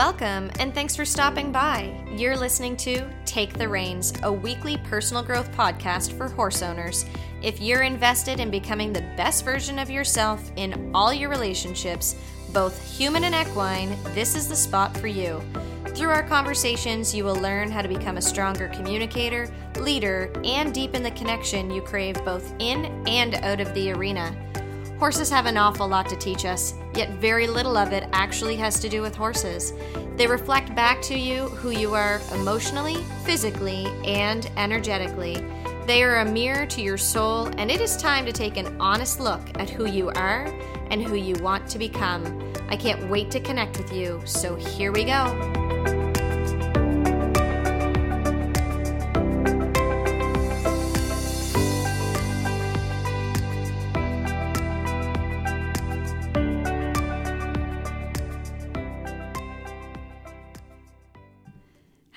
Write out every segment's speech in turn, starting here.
Welcome, and thanks for stopping by. You're listening to Take the Reins, a weekly personal growth podcast for horse owners. If you're invested in becoming the best version of yourself in all your relationships, both human and equine, this is the spot for you. Through our conversations, you will learn how to become a stronger communicator, leader, and deepen the connection you crave both in and out of the arena. Horses have an awful lot to teach us, yet very little of it actually has to do with horses. They reflect back to you who you are emotionally, physically, and energetically. They are a mirror to your soul, and it is time to take an honest look at who you are and who you want to become. I can't wait to connect with you, so here we go.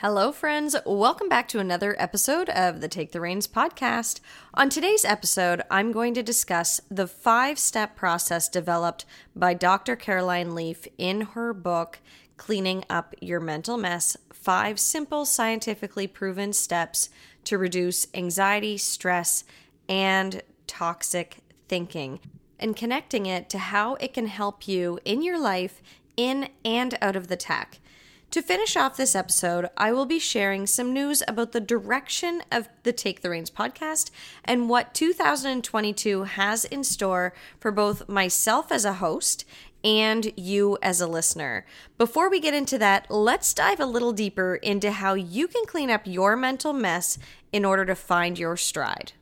Hello, friends. Welcome back to another episode of the Take the Reins podcast. On today's episode, I'm going to discuss the five step process developed by Dr. Caroline Leaf in her book, Cleaning Up Your Mental Mess Five Simple, Scientifically Proven Steps to Reduce Anxiety, Stress, and Toxic Thinking, and connecting it to how it can help you in your life in and out of the tech. To finish off this episode, I will be sharing some news about the direction of the Take the Reins podcast and what 2022 has in store for both myself as a host and you as a listener. Before we get into that, let's dive a little deeper into how you can clean up your mental mess in order to find your stride.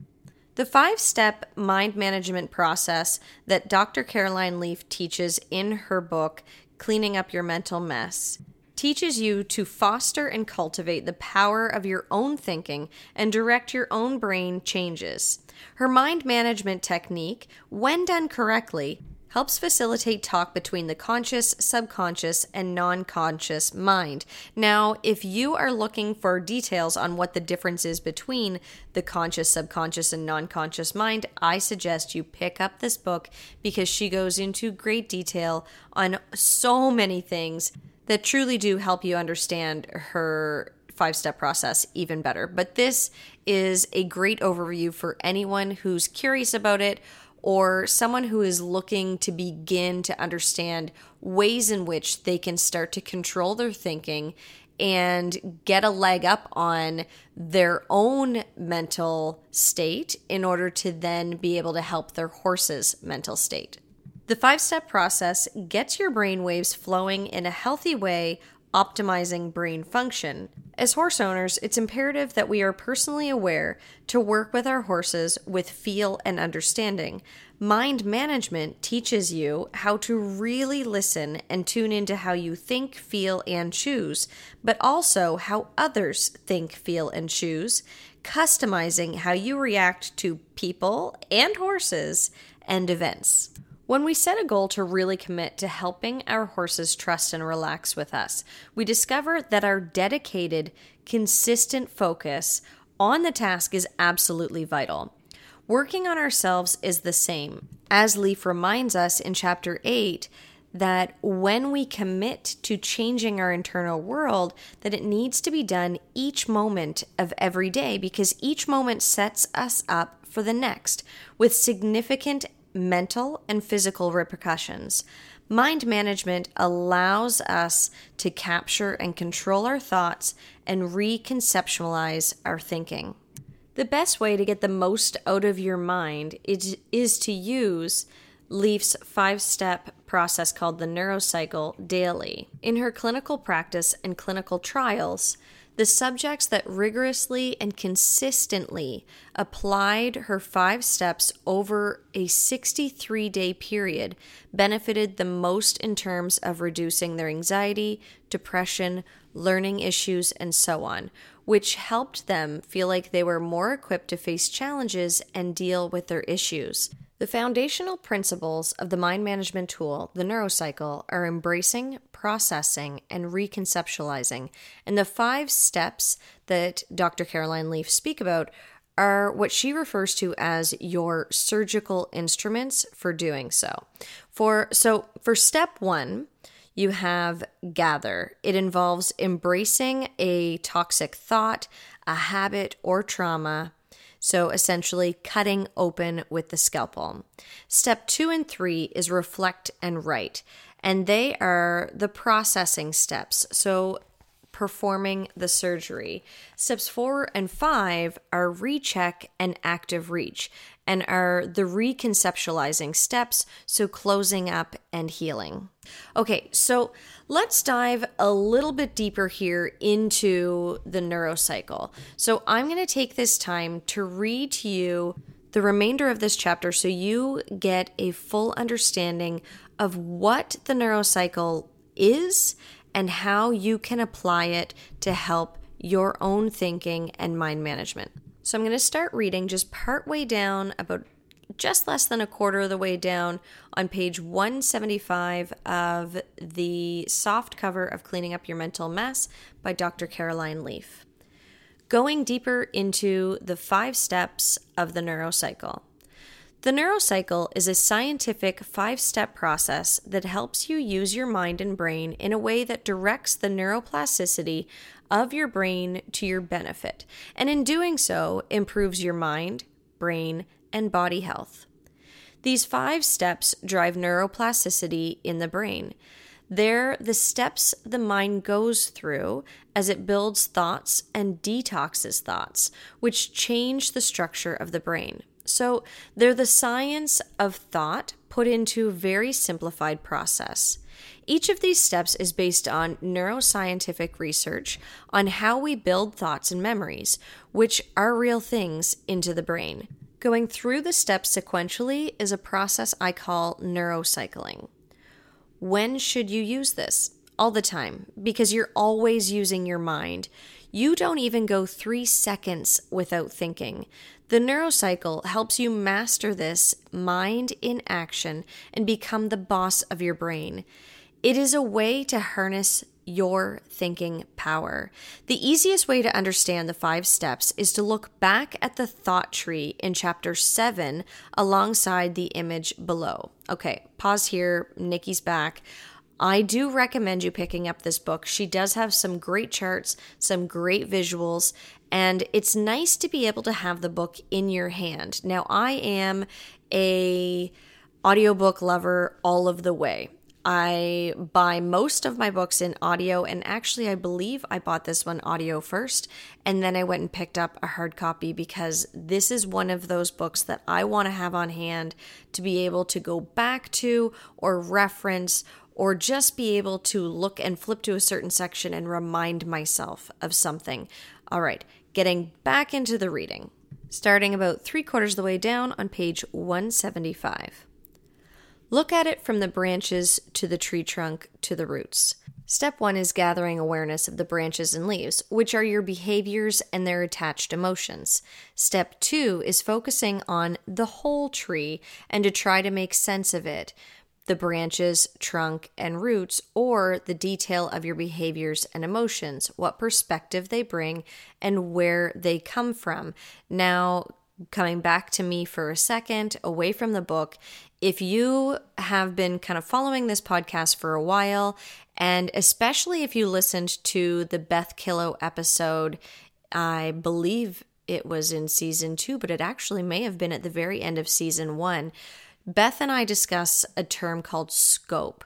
The five step mind management process that Dr. Caroline Leaf teaches in her book, Cleaning Up Your Mental Mess, teaches you to foster and cultivate the power of your own thinking and direct your own brain changes. Her mind management technique, when done correctly, helps facilitate talk between the conscious, subconscious, and non conscious mind. Now, if you are looking for details on what the difference is between the conscious, subconscious, and non conscious mind, I suggest you pick up this book because she goes into great detail on so many things that truly do help you understand her five step process even better. But this is a great overview for anyone who's curious about it or someone who is looking to begin to understand ways in which they can start to control their thinking and get a leg up on their own mental state in order to then be able to help their horse's mental state. The five step process gets your brain waves flowing in a healthy way, optimizing brain function. As horse owners, it's imperative that we are personally aware to work with our horses with feel and understanding. Mind management teaches you how to really listen and tune into how you think, feel, and choose, but also how others think, feel, and choose, customizing how you react to people and horses and events. When we set a goal to really commit to helping our horses trust and relax with us, we discover that our dedicated, consistent focus on the task is absolutely vital. Working on ourselves is the same. As Leaf reminds us in chapter 8, that when we commit to changing our internal world that it needs to be done each moment of every day because each moment sets us up for the next with significant mental and physical repercussions. Mind management allows us to capture and control our thoughts and reconceptualize our thinking. The best way to get the most out of your mind is, is to use Leaf's five step process called the neurocycle daily. In her clinical practice and clinical trials, the subjects that rigorously and consistently applied her five steps over a 63 day period benefited the most in terms of reducing their anxiety, depression, learning issues, and so on, which helped them feel like they were more equipped to face challenges and deal with their issues. The foundational principles of the mind management tool, the neurocycle, are embracing, processing, and reconceptualizing. And the five steps that Dr. Caroline Leaf speak about are what she refers to as your surgical instruments for doing so. For so for step 1, You have gather. It involves embracing a toxic thought, a habit, or trauma. So essentially, cutting open with the scalpel. Step two and three is reflect and write, and they are the processing steps. So performing the surgery. Steps four and five are recheck and active reach, and are the reconceptualizing steps, so closing up and healing. Okay, so let's dive a little bit deeper here into the neurocycle. So I'm going to take this time to read to you the remainder of this chapter so you get a full understanding of what the neurocycle is and how you can apply it to help your own thinking and mind management. So I'm going to start reading just part way down, about just less than a quarter of the way down on page 175 of the soft cover of Cleaning Up Your Mental Mess by Dr. Caroline Leaf. Going deeper into the five steps of the neurocycle. The neurocycle is a scientific five step process that helps you use your mind and brain in a way that directs the neuroplasticity of your brain to your benefit, and in doing so, improves your mind, brain, and body health. These five steps drive neuroplasticity in the brain. They're the steps the mind goes through as it builds thoughts and detoxes thoughts, which change the structure of the brain. So they're the science of thought put into a very simplified process. Each of these steps is based on neuroscientific research on how we build thoughts and memories, which are real things, into the brain. Going through the steps sequentially is a process I call neurocycling. When should you use this? All the time, because you're always using your mind. You don't even go three seconds without thinking. The neurocycle helps you master this mind in action and become the boss of your brain. It is a way to harness your thinking power. The easiest way to understand the five steps is to look back at the thought tree in chapter seven alongside the image below. Okay, pause here. Nikki's back. I do recommend you picking up this book. She does have some great charts, some great visuals, and it's nice to be able to have the book in your hand. Now, I am a audiobook lover all of the way. I buy most of my books in audio, and actually, I believe I bought this one audio first, and then I went and picked up a hard copy because this is one of those books that I want to have on hand to be able to go back to or reference or just be able to look and flip to a certain section and remind myself of something. All right, getting back into the reading, starting about three quarters of the way down on page 175. Look at it from the branches to the tree trunk to the roots. Step one is gathering awareness of the branches and leaves, which are your behaviors and their attached emotions. Step two is focusing on the whole tree and to try to make sense of it, the branches, trunk, and roots, or the detail of your behaviors and emotions, what perspective they bring, and where they come from. Now, coming back to me for a second, away from the book, if you have been kind of following this podcast for a while, and especially if you listened to the Beth Killow episode, I believe it was in season two, but it actually may have been at the very end of season one Beth and I discuss a term called scope.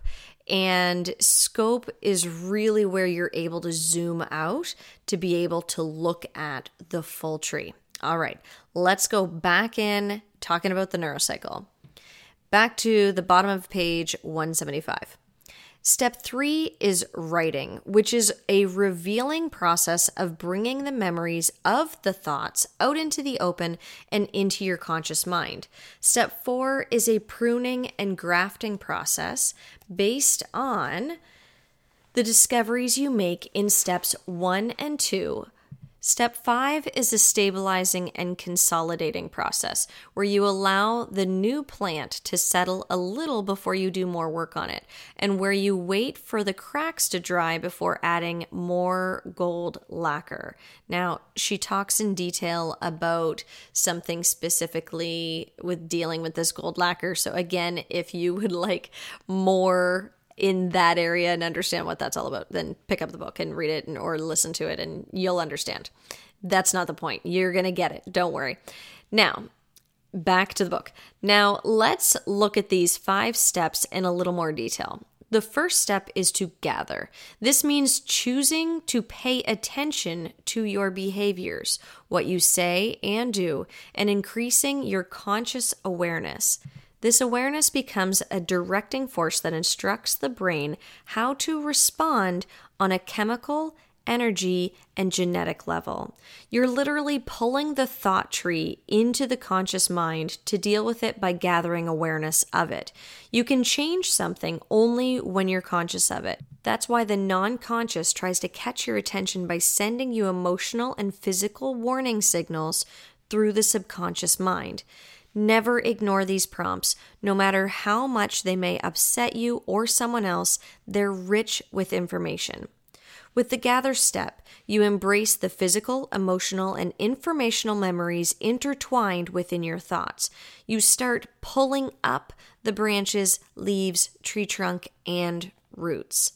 And scope is really where you're able to zoom out to be able to look at the full tree. All right, let's go back in talking about the neurocycle. Back to the bottom of page 175. Step three is writing, which is a revealing process of bringing the memories of the thoughts out into the open and into your conscious mind. Step four is a pruning and grafting process based on the discoveries you make in steps one and two Step five is a stabilizing and consolidating process where you allow the new plant to settle a little before you do more work on it, and where you wait for the cracks to dry before adding more gold lacquer. Now, she talks in detail about something specifically with dealing with this gold lacquer. So, again, if you would like more in that area and understand what that's all about, then pick up the book and read it and, or listen to it and you'll understand. That's not the point. You're going to get it. Don't worry. Now, back to the book. Now, let's look at these five steps in a little more detail. The first step is to gather. This means choosing to pay attention to your behaviors, what you say and do, and increasing your conscious awareness. This awareness becomes a directing force that instructs the brain how to respond on a chemical energy, and genetic level. You're literally pulling the thought tree into the conscious mind to deal with it by gathering awareness of it. You can change something only when you're conscious of it. That's why the non conscious tries to catch your attention by sending you emotional and physical warning signals through the subconscious mind. Never ignore these prompts. No matter how much they may upset you or someone else, they're rich with information. With the gather step, you embrace the physical, emotional, and informational memories intertwined within your thoughts. You start pulling up the branches, leaves, tree trunk, and roots.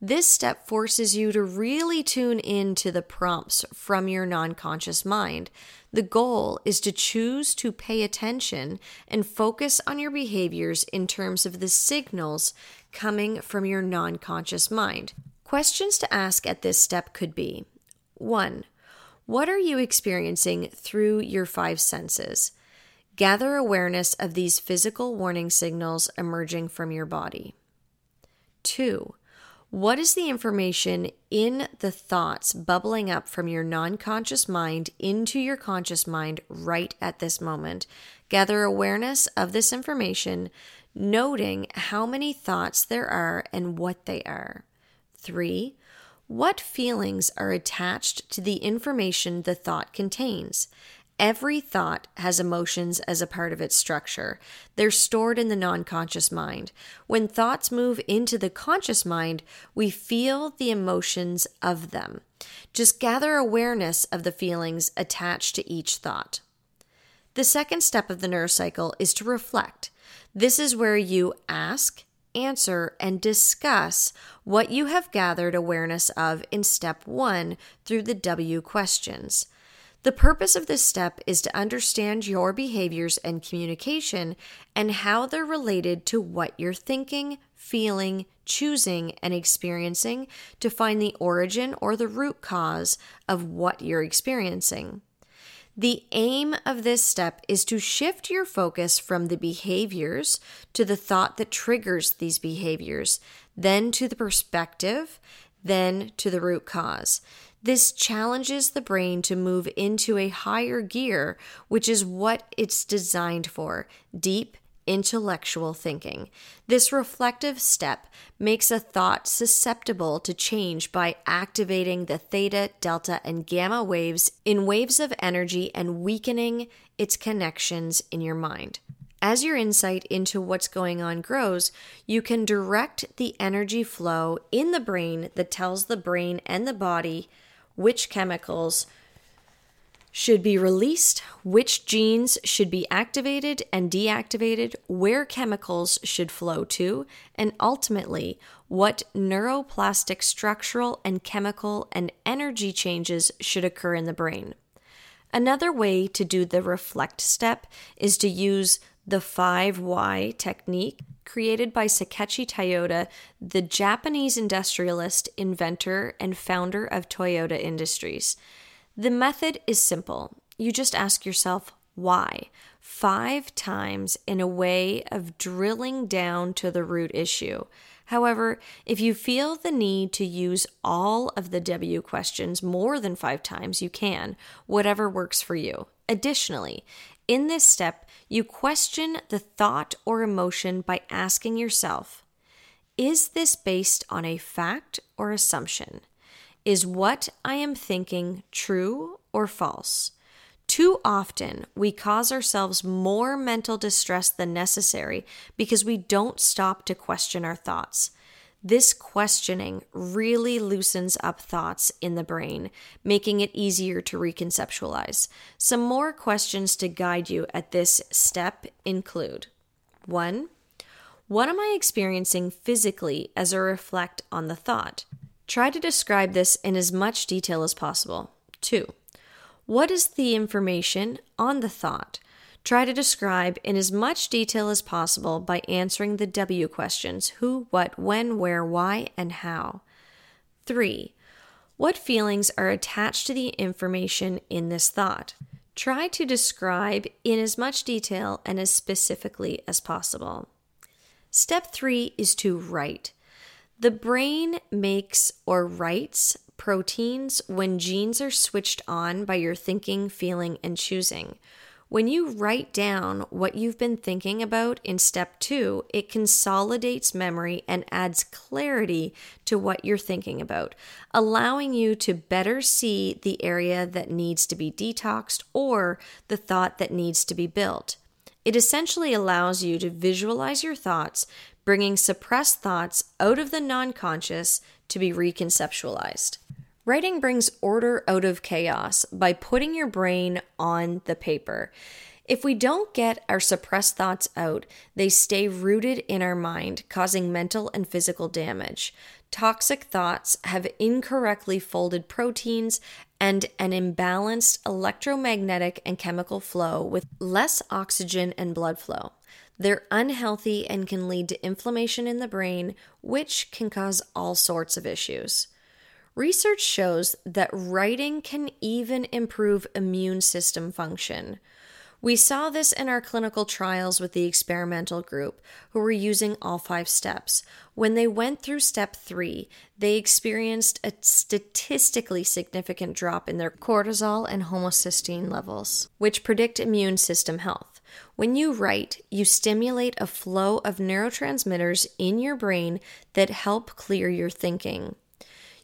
This step forces you to really tune in to the prompts from your non conscious mind. The goal is to choose to pay attention and focus on your behaviors in terms of the signals coming from your non conscious mind. Questions to ask at this step could be 1. What are you experiencing through your five senses? Gather awareness of these physical warning signals emerging from your body. 2. What is the information in the thoughts bubbling up from your non conscious mind into your conscious mind right at this moment? Gather awareness of this information, noting how many thoughts there are and what they are. Three, what feelings are attached to the information the thought contains? Every thought has emotions as a part of its structure. They're stored in the non conscious mind. When thoughts move into the conscious mind, we feel the emotions of them. Just gather awareness of the feelings attached to each thought. The second step of the neurocycle is to reflect. This is where you ask, answer, and discuss what you have gathered awareness of in step one through the W questions. The purpose of this step is to understand your behaviors and communication and how they're related to what you're thinking, feeling, choosing, and experiencing to find the origin or the root cause of what you're experiencing. The aim of this step is to shift your focus from the behaviors to the thought that triggers these behaviors, then to the perspective, then to the root cause. This challenges the brain to move into a higher gear, which is what it's designed for deep intellectual thinking. This reflective step makes a thought susceptible to change by activating the theta, delta, and gamma waves in waves of energy and weakening its connections in your mind. As your insight into what's going on grows, you can direct the energy flow in the brain that tells the brain and the body which chemicals should be released, which genes should be activated and deactivated, where chemicals should flow to, and ultimately, what neuroplastic structural and chemical and energy changes should occur in the brain. Another way to do the reflect step is to use the 5 why technique created by Sakichi Toyoda, the Japanese industrialist, inventor, and founder of Toyota Industries. The method is simple. You just ask yourself, why? Five times in a way of drilling down to the root issue. However, if you feel the need to use all of the W questions more than five times, you can, whatever works for you. Additionally, in this step, you question the thought or emotion by asking yourself Is this based on a fact or assumption? Is what I am thinking true or false? Too often, we cause ourselves more mental distress than necessary because we don't stop to question our thoughts. This questioning really loosens up thoughts in the brain, making it easier to reconceptualize. Some more questions to guide you at this step include 1. What am I experiencing physically as I reflect on the thought? Try to describe this in as much detail as possible. 2. What is the information on the thought? Try to describe in as much detail as possible by answering the W questions who, what, when, where, why, and how. 3. What feelings are attached to the information in this thought? Try to describe in as much detail and as specifically as possible. Step three is to write. The brain makes or writes proteins when genes are switched on by your thinking, feeling, and choosing. When you write down what you've been thinking about in step two, it consolidates memory and adds clarity to what you're thinking about, allowing you to better see the area that needs to be detoxed or the thought that needs to be built. It essentially allows you to visualize your thoughts, bringing suppressed thoughts out of the non conscious to be reconceptualized. Writing brings order out of chaos by putting your brain on the paper. If we don't get our suppressed thoughts out, they stay rooted in our mind, causing mental and physical damage. Toxic thoughts have incorrectly folded proteins and an imbalanced electromagnetic and chemical flow with less oxygen and blood flow. They're unhealthy and can lead to inflammation in the brain, which can cause all sorts of issues. Research shows that writing can even improve immune system function. We saw this in our clinical trials with the experimental group who were using all five steps. When they went through step three, they experienced a statistically significant drop in their cortisol and homocysteine levels, which predict immune system health. When you write, you stimulate a flow of neurotransmitters in your brain that help clear your thinking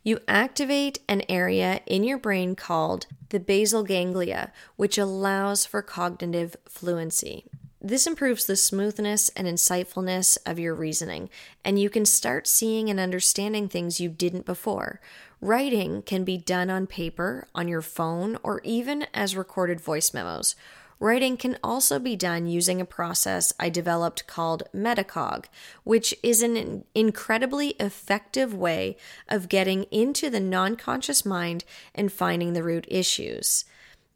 you activate an area in your brain called the basal ganglia, which allows for cognitive fluency. This improves the smoothness and insightfulness of your reasoning, and you can start seeing and understanding things you didn't before. Writing can be done on paper, on your phone, or even as recorded voice memos. Writing can also be done using a process I developed called Metacog, which is an incredibly effective way of getting into the non conscious mind and finding the root issues.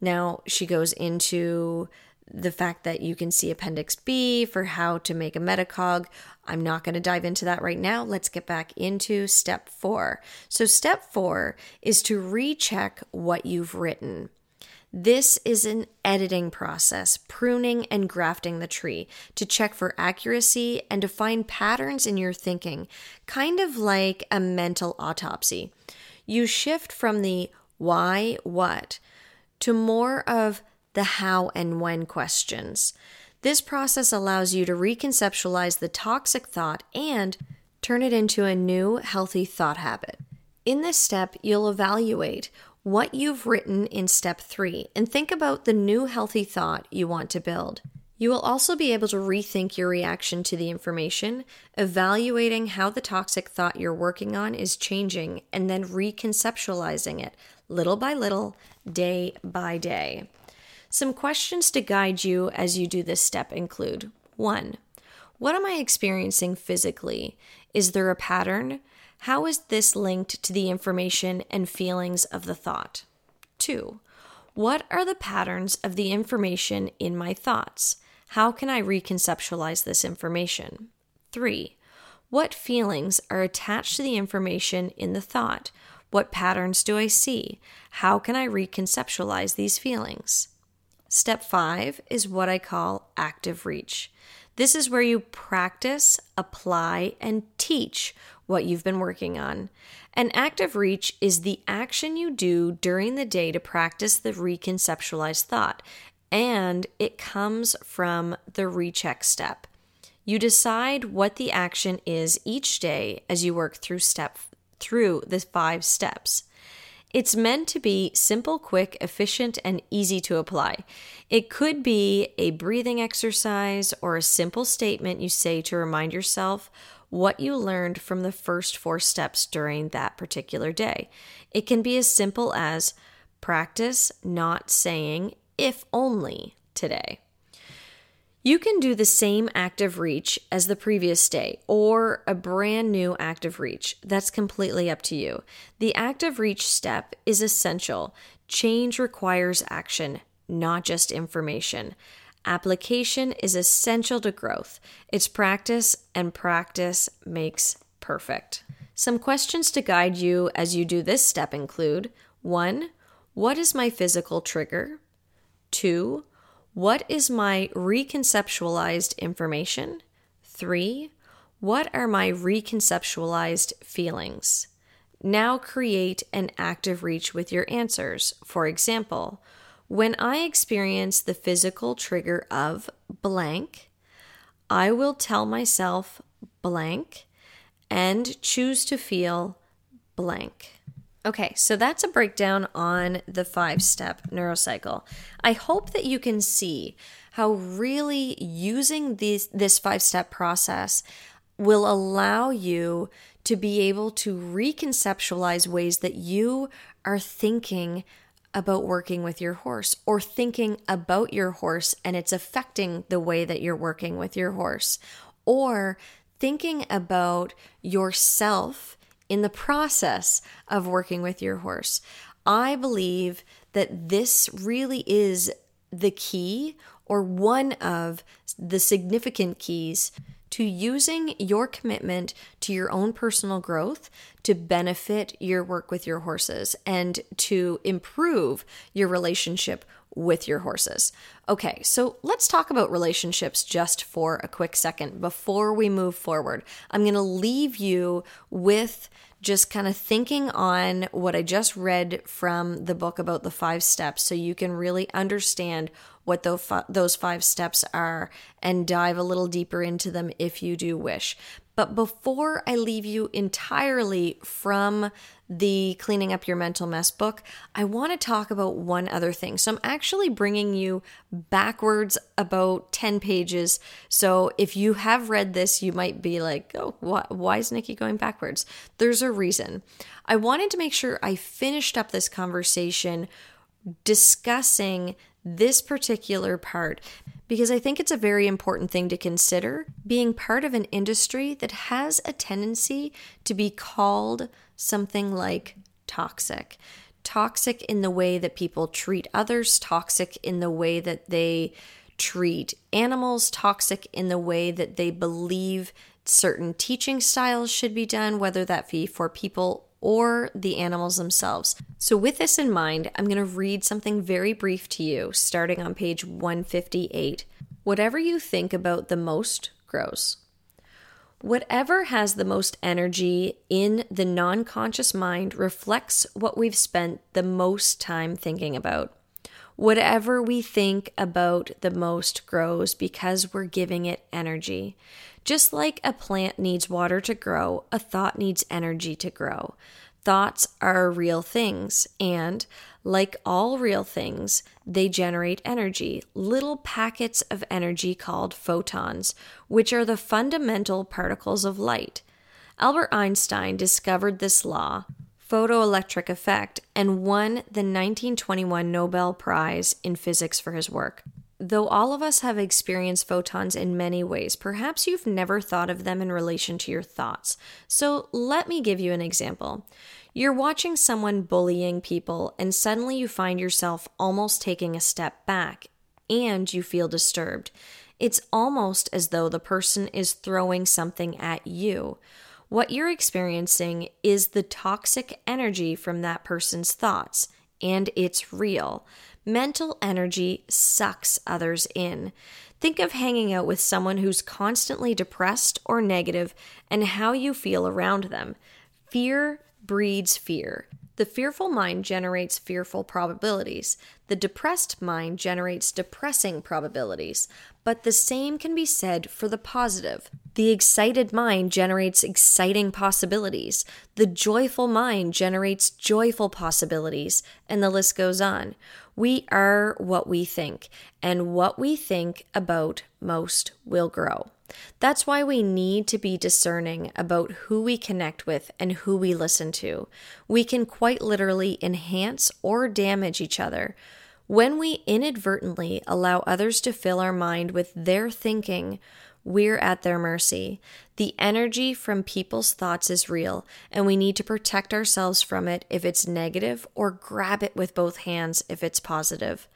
Now, she goes into the fact that you can see Appendix B for how to make a metacog. I'm not going to dive into that right now. Let's get back into step four. So, step four is to recheck what you've written. This is an editing process, pruning and grafting the tree to check for accuracy and to find patterns in your thinking, kind of like a mental autopsy. You shift from the why, what to more of the how and when questions. This process allows you to reconceptualize the toxic thought and turn it into a new, healthy thought habit. In this step, you'll evaluate what you've written in step three and think about the new healthy thought you want to build. You will also be able to rethink your reaction to the information, evaluating how the toxic thought you're working on is changing, and then reconceptualizing it little by little, day by day. Some questions to guide you as you do this step include 1. What am I experiencing physically? Is there a pattern? How is this linked to the information and feelings of the thought? Two, what are the patterns of the information in my thoughts? How can I reconceptualize this information? Three, what feelings are attached to the information in the thought? What patterns do I see? How can I reconceptualize these feelings? Step five is what I call active reach. This is where you practice, apply, and teach what you've been working on. An active reach is the action you do during the day to practice the reconceptualized thought, and it comes from the recheck step. You decide what the action is each day as you work through step through the 5 steps. It's meant to be simple, quick, efficient, and easy to apply. It could be a breathing exercise or a simple statement you say to remind yourself what you learned from the first four steps during that particular day. It can be as simple as practice not saying if only today. You can do the same active reach as the previous day or a brand new active reach. That's completely up to you. The active reach step is essential. Change requires action, not just information. Application is essential to growth. It's practice, and practice makes perfect. Some questions to guide you as you do this step include 1. What is my physical trigger? 2. What is my reconceptualized information? 3. What are my reconceptualized feelings? Now create an active reach with your answers. For example, when I experience the physical trigger of blank, I will tell myself blank and choose to feel blank. Okay, so that's a breakdown on the five step neurocycle. I hope that you can see how really using these, this five step process will allow you to be able to reconceptualize ways that you are thinking about working with your horse or thinking about your horse and it's affecting the way that you're working with your horse or thinking about yourself in the process of working with your horse. I believe that this really is the key or one of the significant keys to using your commitment to your own personal growth to benefit your work with your horses and to improve your relationship with your horses. Okay, so let's talk about relationships just for a quick second before we move forward. I'm going to leave you with just kind of thinking on what I just read from the book about the five steps so you can really understand what those five steps are and dive a little deeper into them if you do wish. But before I leave you entirely from the Cleaning Up Your Mental Mess book, I want to talk about one other thing. So I'm actually bringing you backwards about 10 pages. So if you have read this, you might be like, oh, wh- why is Nikki going backwards? There's a reason. I wanted to make sure I finished up this conversation discussing this particular part because I think it's a very important thing to consider being part of an industry that has a tendency to be called something like toxic. Toxic in the way that people treat others, toxic in the way that they treat animals, toxic in the way that they believe certain teaching styles should be done, whether that be for people or the animals themselves. So, with this in mind, I'm going to read something very brief to you, starting on page 158. Whatever you think about the most grows. Whatever has the most energy in the non conscious mind reflects what we've spent the most time thinking about. Whatever we think about the most grows because we're giving it energy. Just like a plant needs water to grow, a thought needs energy to grow. Thoughts are real things, and like all real things, they generate energy, little packets of energy called photons, which are the fundamental particles of light. Albert Einstein discovered this law, photoelectric effect, and won the 1921 Nobel Prize in Physics for his work. Though all of us have experienced photons in many ways, perhaps you've never thought of them in relation to your thoughts. So let me give you an example. You're watching someone bullying people, and suddenly you find yourself almost taking a step back, and you feel disturbed. It's almost as though the person is throwing something at you. What you're experiencing is the toxic energy from that person's thoughts, and it's real. Mental energy sucks others in. Think of hanging out with someone who's constantly depressed or negative and how you feel around them. Fear breeds fear. The fearful mind generates fearful probabilities. The depressed mind generates depressing probabilities. But the same can be said for the positive. The excited mind generates exciting possibilities. The joyful mind generates joyful possibilities. And the list goes on. We are what we think, and what we think about most will grow. That's why we need to be discerning about who we connect with and who we listen to. We can quite literally enhance or damage each other. When we inadvertently allow others to fill our mind with their thinking, we're at their mercy. The energy from people's thoughts is real, and we need to protect ourselves from it if it's negative or grab it with both hands if it's positive.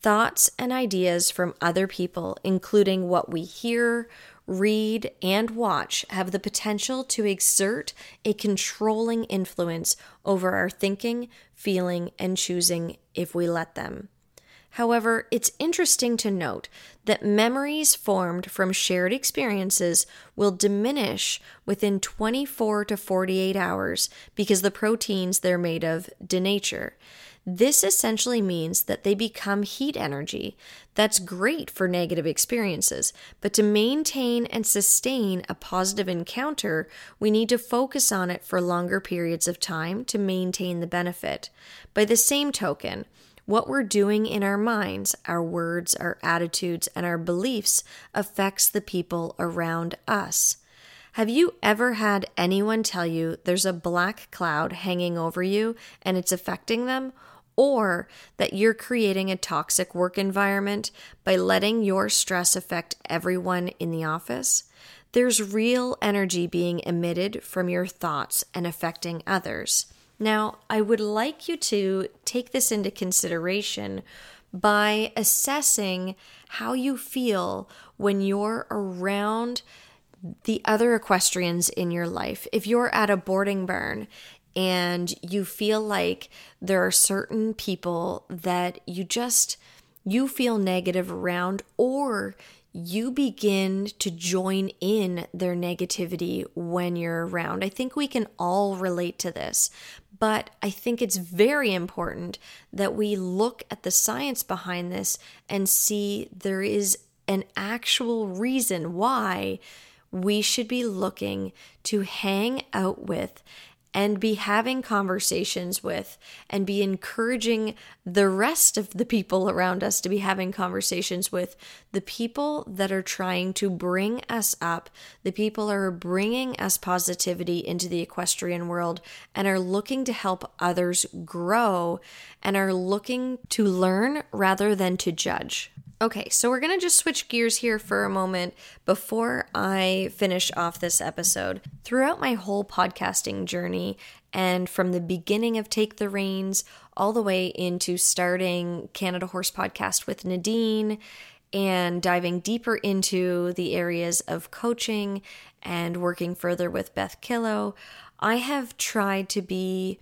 Thoughts and ideas from other people, including what we hear, read, and watch, have the potential to exert a controlling influence over our thinking, feeling, and choosing if we let them. However, it's interesting to note that memories formed from shared experiences will diminish within 24 to 48 hours because the proteins they're made of denature. This essentially means that they become heat energy. That's great for negative experiences, but to maintain and sustain a positive encounter, we need to focus on it for longer periods of time to maintain the benefit. By the same token, what we're doing in our minds, our words, our attitudes, and our beliefs affects the people around us. Have you ever had anyone tell you there's a black cloud hanging over you and it's affecting them? Or that you're creating a toxic work environment by letting your stress affect everyone in the office? There's real energy being emitted from your thoughts and affecting others. Now, I would like you to take this into consideration by assessing how you feel when you're around the other equestrians in your life. If you're at a boarding barn and you feel like there are certain people that you just you feel negative around or you begin to join in their negativity when you're around. I think we can all relate to this, but I think it's very important that we look at the science behind this and see there is an actual reason why we should be looking to hang out with and be having conversations with and be encouraging the rest of the people around us to be having conversations with the people that are trying to bring us up, the people are bringing us positivity into the equestrian world and are looking to help others grow and are looking to learn rather than to judge. Okay, so we're going to just switch gears here for a moment before I finish off this episode. Throughout my whole podcasting journey, and from the beginning of Take the Reins all the way into starting Canada Horse Podcast with Nadine and diving deeper into the areas of coaching and working further with Beth Killow, I have tried to be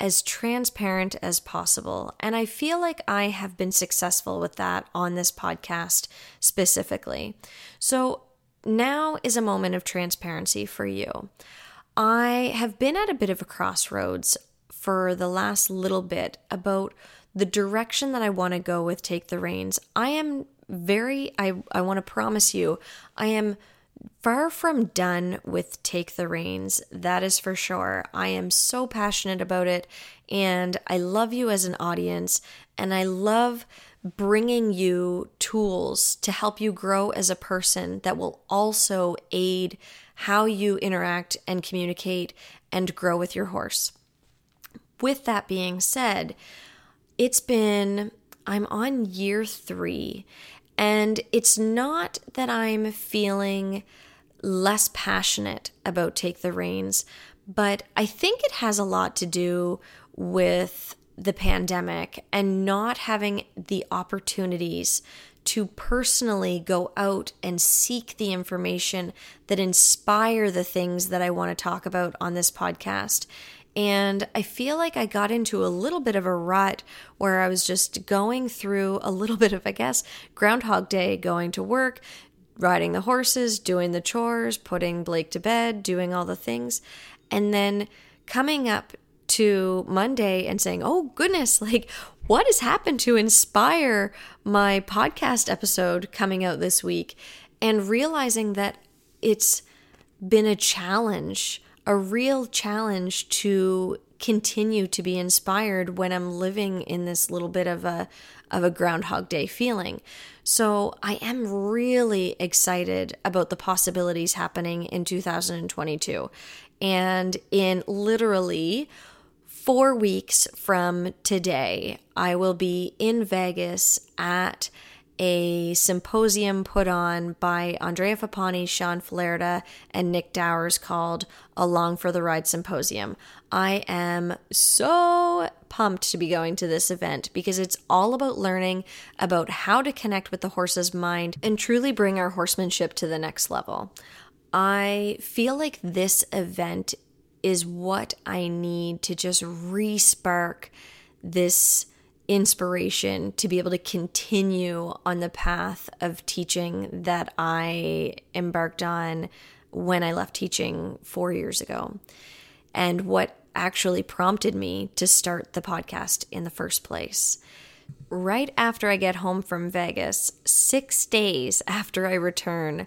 as transparent as possible. And I feel like I have been successful with that on this podcast specifically. So now is a moment of transparency for you. I have been at a bit of a crossroads for the last little bit about the direction that I want to go with Take the Reins. I am very, I, I want to promise you, I am far from done with Take the Reins. That is for sure. I am so passionate about it, and I love you as an audience, and I love bringing you tools to help you grow as a person that will also aid how you interact and communicate and grow with your horse. With that being said, it's been, I'm on year three, and it's not that I'm feeling less passionate about Take the Reins, but I think it has a lot to do with the pandemic and not having the opportunities to personally go out and seek the information that inspire the things that I want to talk about on this podcast. And I feel like I got into a little bit of a rut where I was just going through a little bit of, I guess, Groundhog Day, going to work, riding the horses, doing the chores, putting Blake to bed, doing all the things. And then coming up to Monday and saying, oh goodness, like what has happened to inspire my podcast episode coming out this week? And realizing that it's been a challenge a real challenge to continue to be inspired when I'm living in this little bit of a of a groundhog day feeling. So I am really excited about the possibilities happening in 2022. And in literally four weeks from today, I will be in Vegas at a symposium put on by Andrea Fappani, Shawn Flarida, and Nick Dowers called Along for the Ride Symposium. I am so pumped to be going to this event because it's all about learning about how to connect with the horse's mind and truly bring our horsemanship to the next level. I feel like this event is what I need to just re spark this inspiration to be able to continue on the path of teaching that I embarked on when I left teaching four years ago. And what actually prompted me to start the podcast in the first place. Right after I get home from Vegas, six days after I return,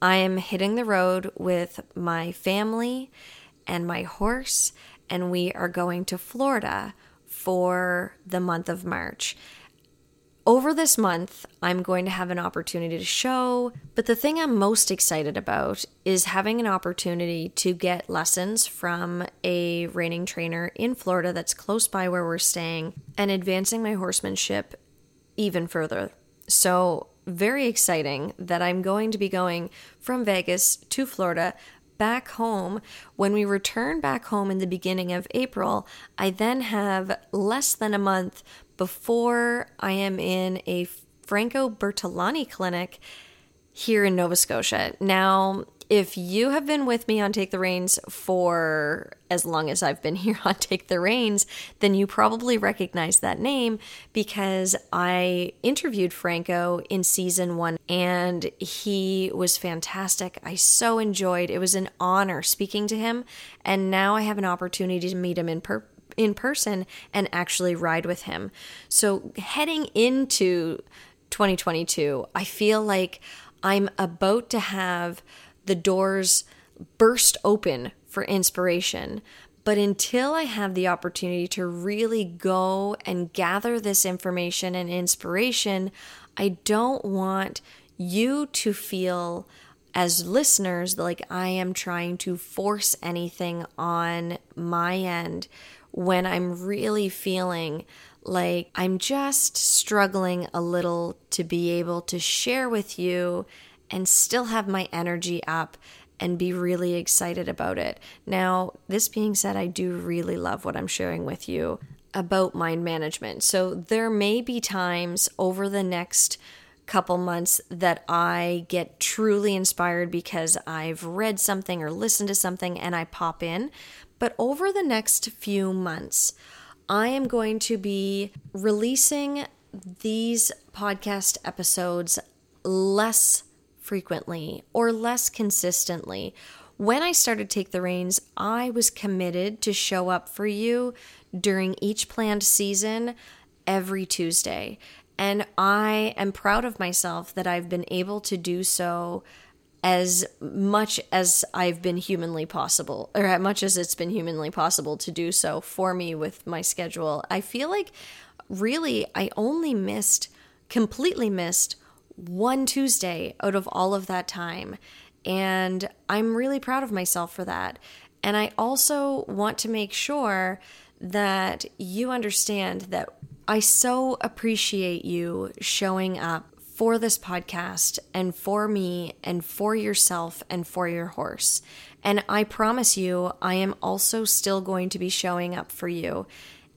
I am hitting the road with my family and my horse, and we are going to Florida for the month of March. Over this month, I'm going to have an opportunity to show, but the thing I'm most excited about is having an opportunity to get lessons from a reining trainer in Florida that's close by where we're staying and advancing my horsemanship even further. So, very exciting that I'm going to be going from Vegas to Florida back home. When we return back home in the beginning of April, I then have less than a month before I am in a Franco Bertolani clinic here in Nova Scotia. Now, if you have been with me on Take the Reins for as long as I've been here on Take the Reins, then you probably recognize that name because I interviewed Franco in season one and he was fantastic. I so enjoyed it. was an honor speaking to him. And now I have an opportunity to meet him in person in person and actually ride with him. So heading into 2022, I feel like I'm about to have the doors burst open for inspiration. But until I have the opportunity to really go and gather this information and inspiration, I don't want you to feel as listeners like I am trying to force anything on my end when I'm really feeling like I'm just struggling a little to be able to share with you and still have my energy up and be really excited about it. Now, this being said, I do really love what I'm sharing with you about mind management. So there may be times over the next couple months that I get truly inspired because I've read something or listened to something and I pop in. But over the next few months, I am going to be releasing these podcast episodes less frequently or less consistently. When I started Take the Reins, I was committed to show up for you during each planned season every Tuesday. And I am proud of myself that I've been able to do so as much as I've been humanly possible, or as much as it's been humanly possible to do so for me with my schedule. I feel like really I only missed, completely missed one Tuesday out of all of that time. And I'm really proud of myself for that. And I also want to make sure that you understand that I so appreciate you showing up for this podcast and for me and for yourself and for your horse. And I promise you, I am also still going to be showing up for you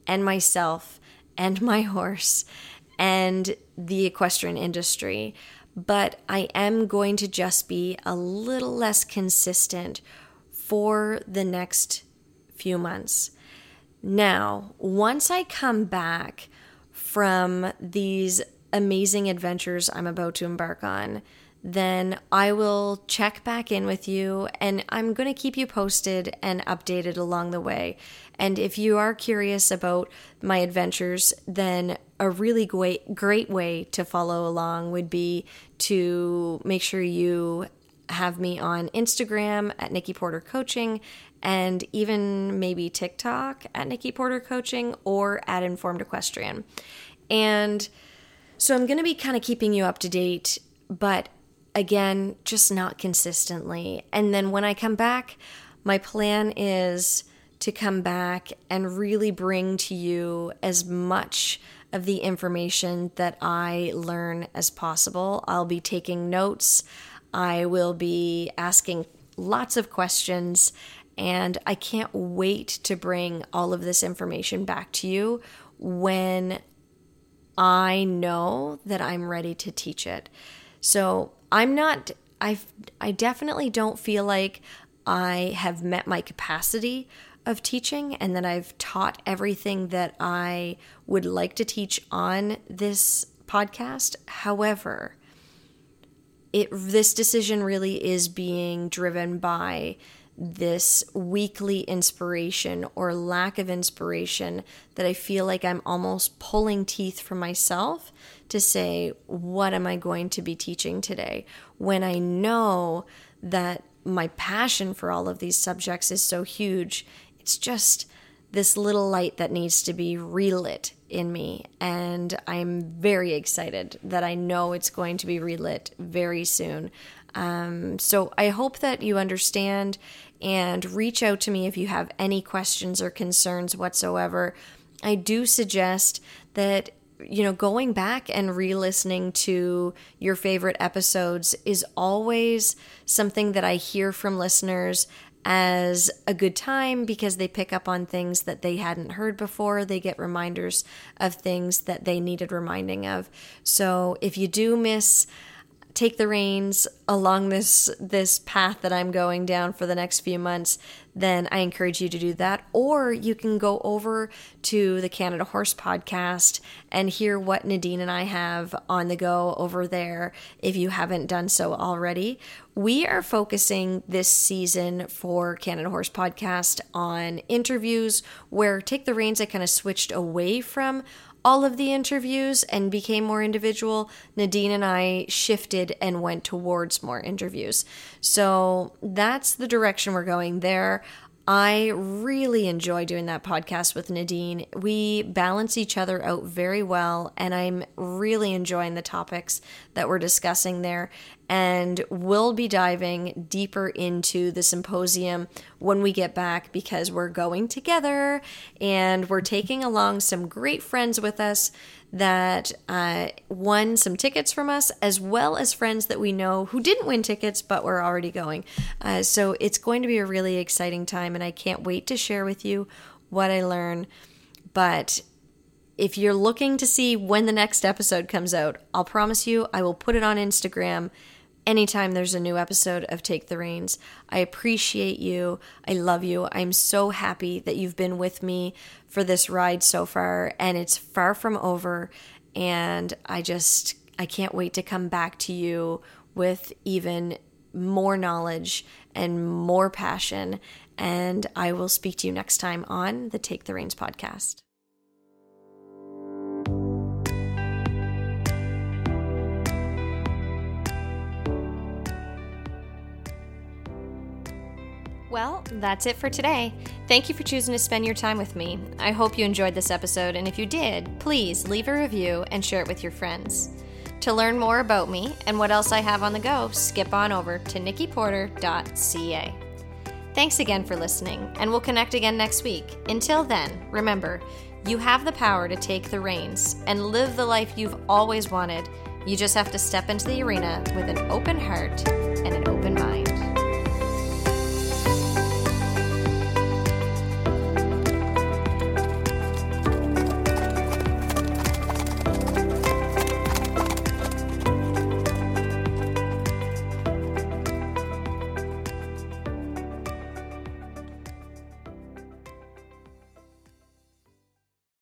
and myself and my horse and the equestrian industry. But I am going to just be a little less consistent for the next few months. Now, once I come back from these amazing adventures I'm about to embark on, then I will check back in with you and I'm going to keep you posted and updated along the way. And if you are curious about my adventures, then a really great great way to follow along would be to make sure you have me on Instagram at Nikki Porter Coaching and even maybe TikTok at Nikki Porter Coaching or at Informed Equestrian. And so I'm going to be kind of keeping you up to date, but again, just not consistently. And then when I come back, my plan is to come back and really bring to you as much of the information that I learn as possible. I'll be taking notes, I will be asking lots of questions, and I can't wait to bring all of this information back to you when I know that I'm ready to teach it. So I'm not, I I definitely don't feel like I have met my capacity of teaching and that I've taught everything that I would like to teach on this podcast. However, it this decision really is being driven by this weekly inspiration or lack of inspiration that I feel like I'm almost pulling teeth from myself to say, what am I going to be teaching today? When I know that my passion for all of these subjects is so huge, it's just this little light that needs to be relit in me. And I'm very excited that I know it's going to be relit very soon. Um, so I hope that you understand and reach out to me if you have any questions or concerns whatsoever. I do suggest that you know, going back and re listening to your favorite episodes is always something that I hear from listeners as a good time because they pick up on things that they hadn't heard before. They get reminders of things that they needed reminding of. So if you do miss, take the reins along this this path that I'm going down for the next few months, then I encourage you to do that. Or you can go over to the Canada Horse podcast and hear what Nadine and I have on the go over there if you haven't done so already. We are focusing this season for Canada Horse podcast on interviews where Take the Reins I kind of switched away from all of the interviews and became more individual, Nadine and I shifted and went towards more interviews. So that's the direction we're going there. I really enjoy doing that podcast with Nadine. We balance each other out very well, and I'm really enjoying the topics that we're discussing there. And we'll be diving deeper into the symposium when we get back because we're going together and we're taking along some great friends with us that uh, won some tickets from us, as well as friends that we know who didn't win tickets but were already going. Uh, so it's going to be a really exciting time, and I can't wait to share with you what I learn. But if you're looking to see when the next episode comes out, I'll promise you I will put it on Instagram anytime there's a new episode of Take the Reins. I appreciate you. I love you. I'm so happy that you've been with me for this ride so far, and it's far from over. And I just, I can't wait to come back to you with even more knowledge and more passion. And I will speak to you next time on the Take the Reins podcast. Well, that's it for today. Thank you for choosing to spend your time with me. I hope you enjoyed this episode, and if you did, please leave a review and share it with your friends. To learn more about me and what else I have on the go, skip on over to nikkiporter.ca. Thanks again for listening, and we'll connect again next week. Until then, remember, you have the power to take the reins and live the life you've always wanted. You just have to step into the arena with an open heart and an open